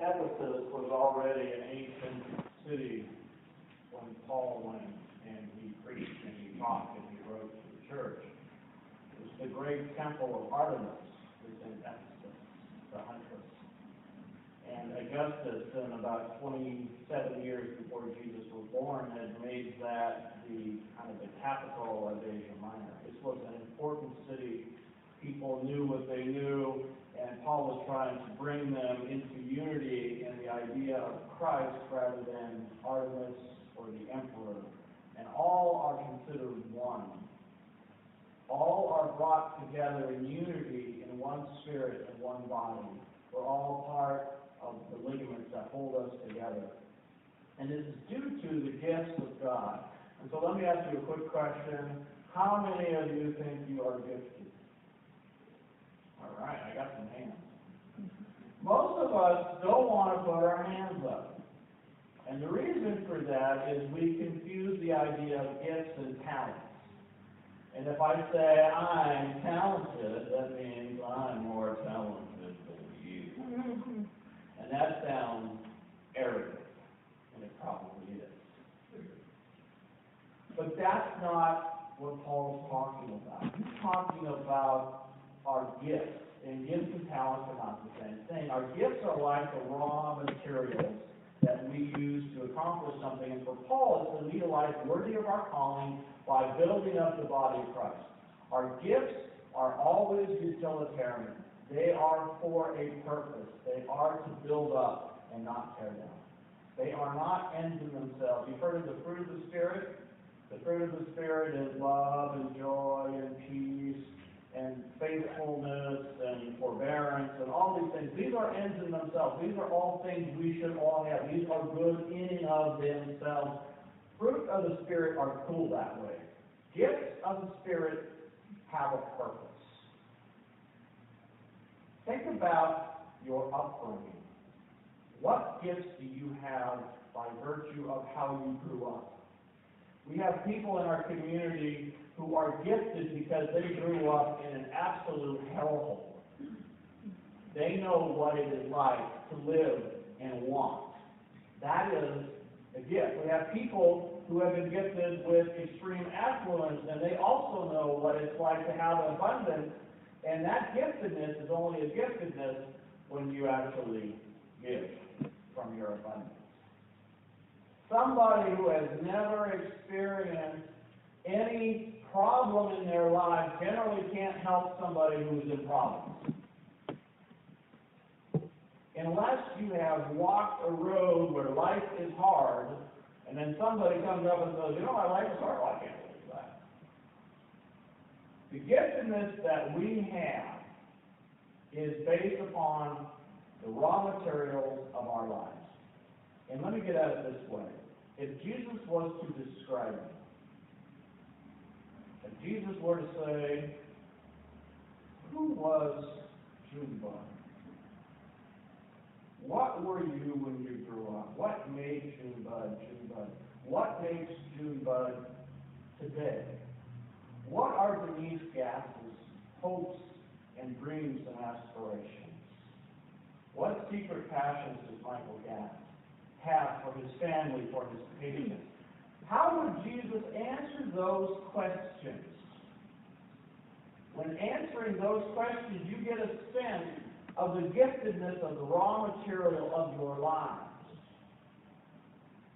Ephesus was already an ancient city when Paul went and he preached and he taught and he wrote to the church. It was the great temple of Artemis was in Ephesus, the huntress. And Augustus, in about 27 years before Jesus was born, had made that the kind of the capital of Asia Minor. This was an important city. People knew what they knew, and Paul was trying to bring them into unity in the idea of Christ rather than Artemis or the emperor. And all are considered one. All are brought together in unity in one spirit and one body. We're all part of the ligaments that hold us together. And this is due to the gifts of God. And so let me ask you a quick question. How many of you think you are gifted? All right, I got some hands. Most of us don't want to put our hands up. And the reason for that is we confuse the idea of gifts and talents. And if I say I'm talented, that means I'm more talented than you. And that sounds arrogant, and it probably is. But that's not what Paul's talking about. He's talking about our gifts. And gifts and talents are not the same thing. Our gifts are like the raw materials that we use to accomplish something. And for Paul, it's to lead a life worthy of our calling by building up the body of Christ. Our gifts are always utilitarian. They are for a purpose. They are to build up and not tear down. They are not ends in themselves. You've heard of the fruit of the Spirit? The fruit of the Spirit is love and joy and peace and faithfulness and forbearance and all these things. These are ends in themselves. These are all things we should all have. These are good in and of themselves. Fruit of the Spirit are cool that way. Gifts of the Spirit have a purpose. Think about your upbringing. What gifts do you have by virtue of how you grew up? We have people in our community who are gifted because they grew up in an absolute hellhole. They know what it is like to live and want. That is a gift. We have people who have been gifted with extreme affluence, and they also know what it's like to have abundance. And that giftedness is only a giftedness when you actually give from your abundance. Somebody who has never experienced any problem in their life generally can't help somebody who's in problems. Unless you have walked a road where life is hard, and then somebody comes up and says, you know, my life is hard. Well, I can't believe that. The giftedness that we have is based upon the raw materials of our lives. And let me get at it this way. If Jesus was to describe you, if Jesus were to say, who was June Bud? What were you when you grew up? What made June Bud June Bud? What makes June Bud today? What are Denise Gass's hopes and dreams and aspirations? What secret passions does Michael Gass have for his family, for his patients? How would Jesus answer those questions? When answering those questions, you get a sense of the giftedness of the raw material of your lives.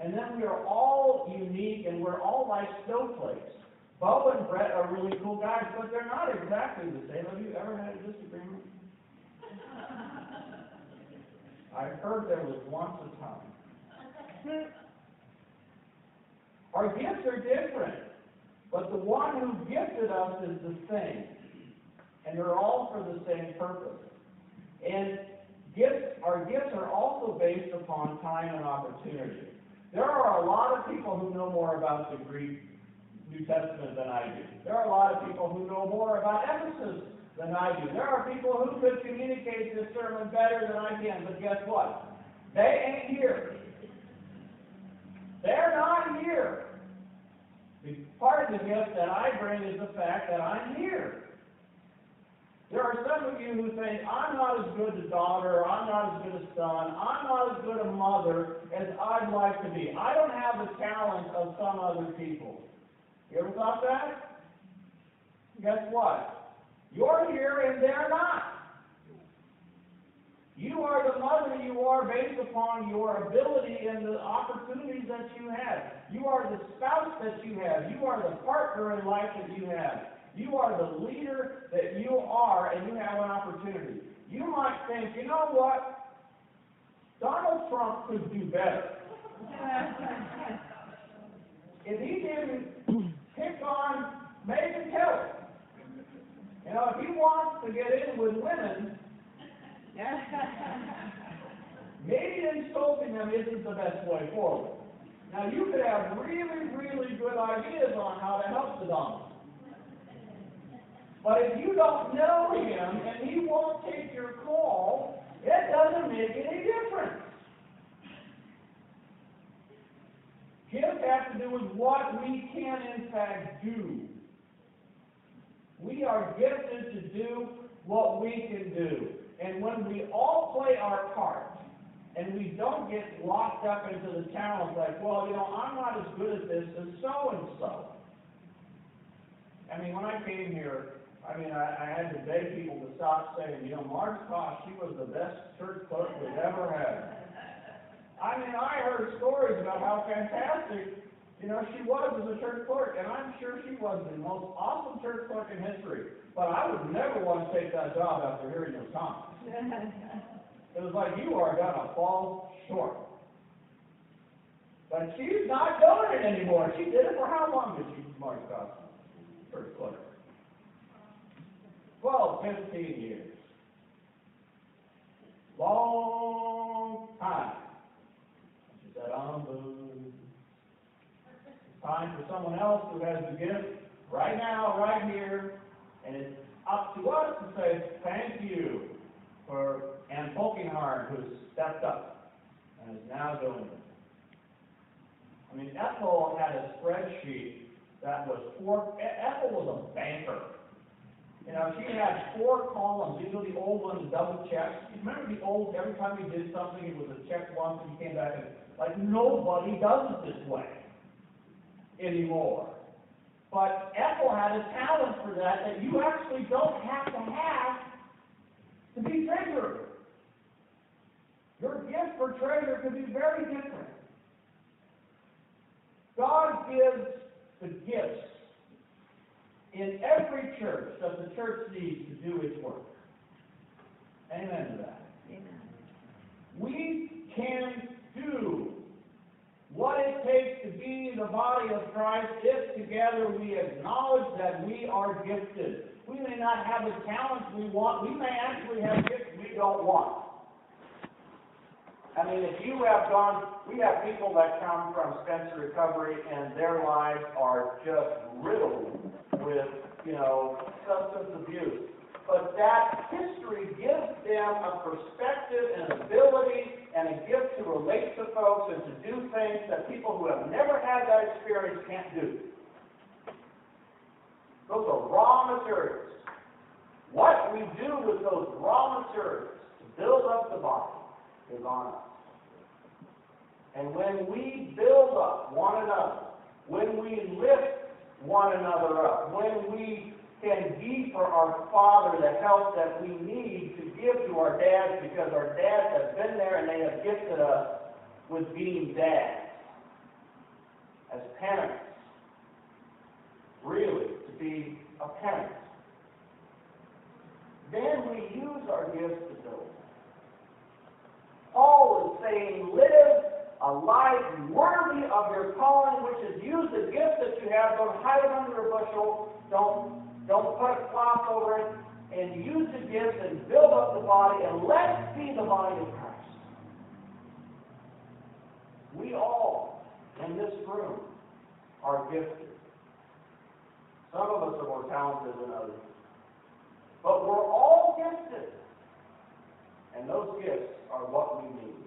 And then we are all unique and we're all like snowflakes. Bo and Brett are really cool guys, but they're not exactly the same. Have you ever had a disagreement? I heard there was once a time. Our gifts are different, but the one who gifted us is the same. And they're all for the same purpose. And gifts, our gifts are also based upon time and opportunity. There are a lot of people who know more about the Greek New Testament than I do. There are a lot of people who know more about Ephesus than I do. There are people who could communicate this sermon better than I can, but guess what? They ain't here. They're not here. The part of the gift that I bring is the fact that I'm here. There are some of you who think, I'm not as good a daughter, I'm not as good a son, I'm not as good a mother as I'd like to be. I don't have the talent of some other people. You ever thought that? Guess what? You're here and they're not. You are the mother you are based upon your ability and the opportunities that you have. You are the spouse that you have. You are the partner in life that you have. You are the leader that you are, and you have an opportunity. You might think, you know what? Donald Trump could do better. if he didn't pick on Megyn Kelly. You know, if he wants to get in with women, maybe insulting them isn't the best way forward. Now, you could have really, really good ideas on how to help Donald. But if you don't know him and he won't take your call, it doesn't make any difference. Gifts have to do with what we can in fact do. We are gifted to do what we can do. And when we all play our part, and we don't get locked up into the challenge like, well, you know, I'm not as good at this as so-and-so. I mean, when I came here, I mean, I, I had to beg people to stop saying, you know, Marge Koss, she was the best church clerk we've ever had. I mean, I heard stories about how fantastic, you know, she was as a church clerk, and I'm sure she was the most awesome church clerk in history. But I would never want to take that job after hearing those comments. It was like, you are gonna fall short. But she's not doing it anymore. She did it for how long did she, Marge Koss, church clerk? Twelve, fifteen years. Long time. She said, I'm. It's time for someone else who has the gift right now, right here, and it's up to us to say, thank you for Ann Polkinghorn, who stepped up and is now doing it. I mean, Ethel had a spreadsheet that was four, Ethel was a banker. You know, she had four columns, these are the old ones, double checks. You remember the old, every time you did something, it was a check once and you came back and, like, nobody does it this way anymore. But Ethel had a talent for that, that you actually don't have to have to be treasurer. Your gift for treasurer could be very different. God gives the gifts in every church that the church needs to do its work. Amen to that. Amen. We can do what it takes to be the body of Christ if together we acknowledge that we are gifted. We may not have the talents we want, we may actually have gifts we don't want. I mean, if you have gone, we have people that come from Spencer Recovery and their lives are just riddled with, you know, substance abuse. But that history gives them a perspective and ability and a gift to relate to folks and to do things that people who have never had that experience can't do. Materials. What we do with those raw materials to build up the body is on us. And when we build up one another, when we lift one another up, when we can be for our Father the help that we need to give to our dads because our dads have been there and they have gifted us with being dads. As parents. Really, be a parent. Then we use our gifts to build. Paul is saying, live a life worthy of your calling, which is use the gifts that you have. Don't hide it under a bushel. Don't don't put a cloth over it. And use the gifts and build up the body, and let's be the body of Christ. We all in this room are gifted. Some of us are more talented than others. But we're all gifted. And those gifts are what we need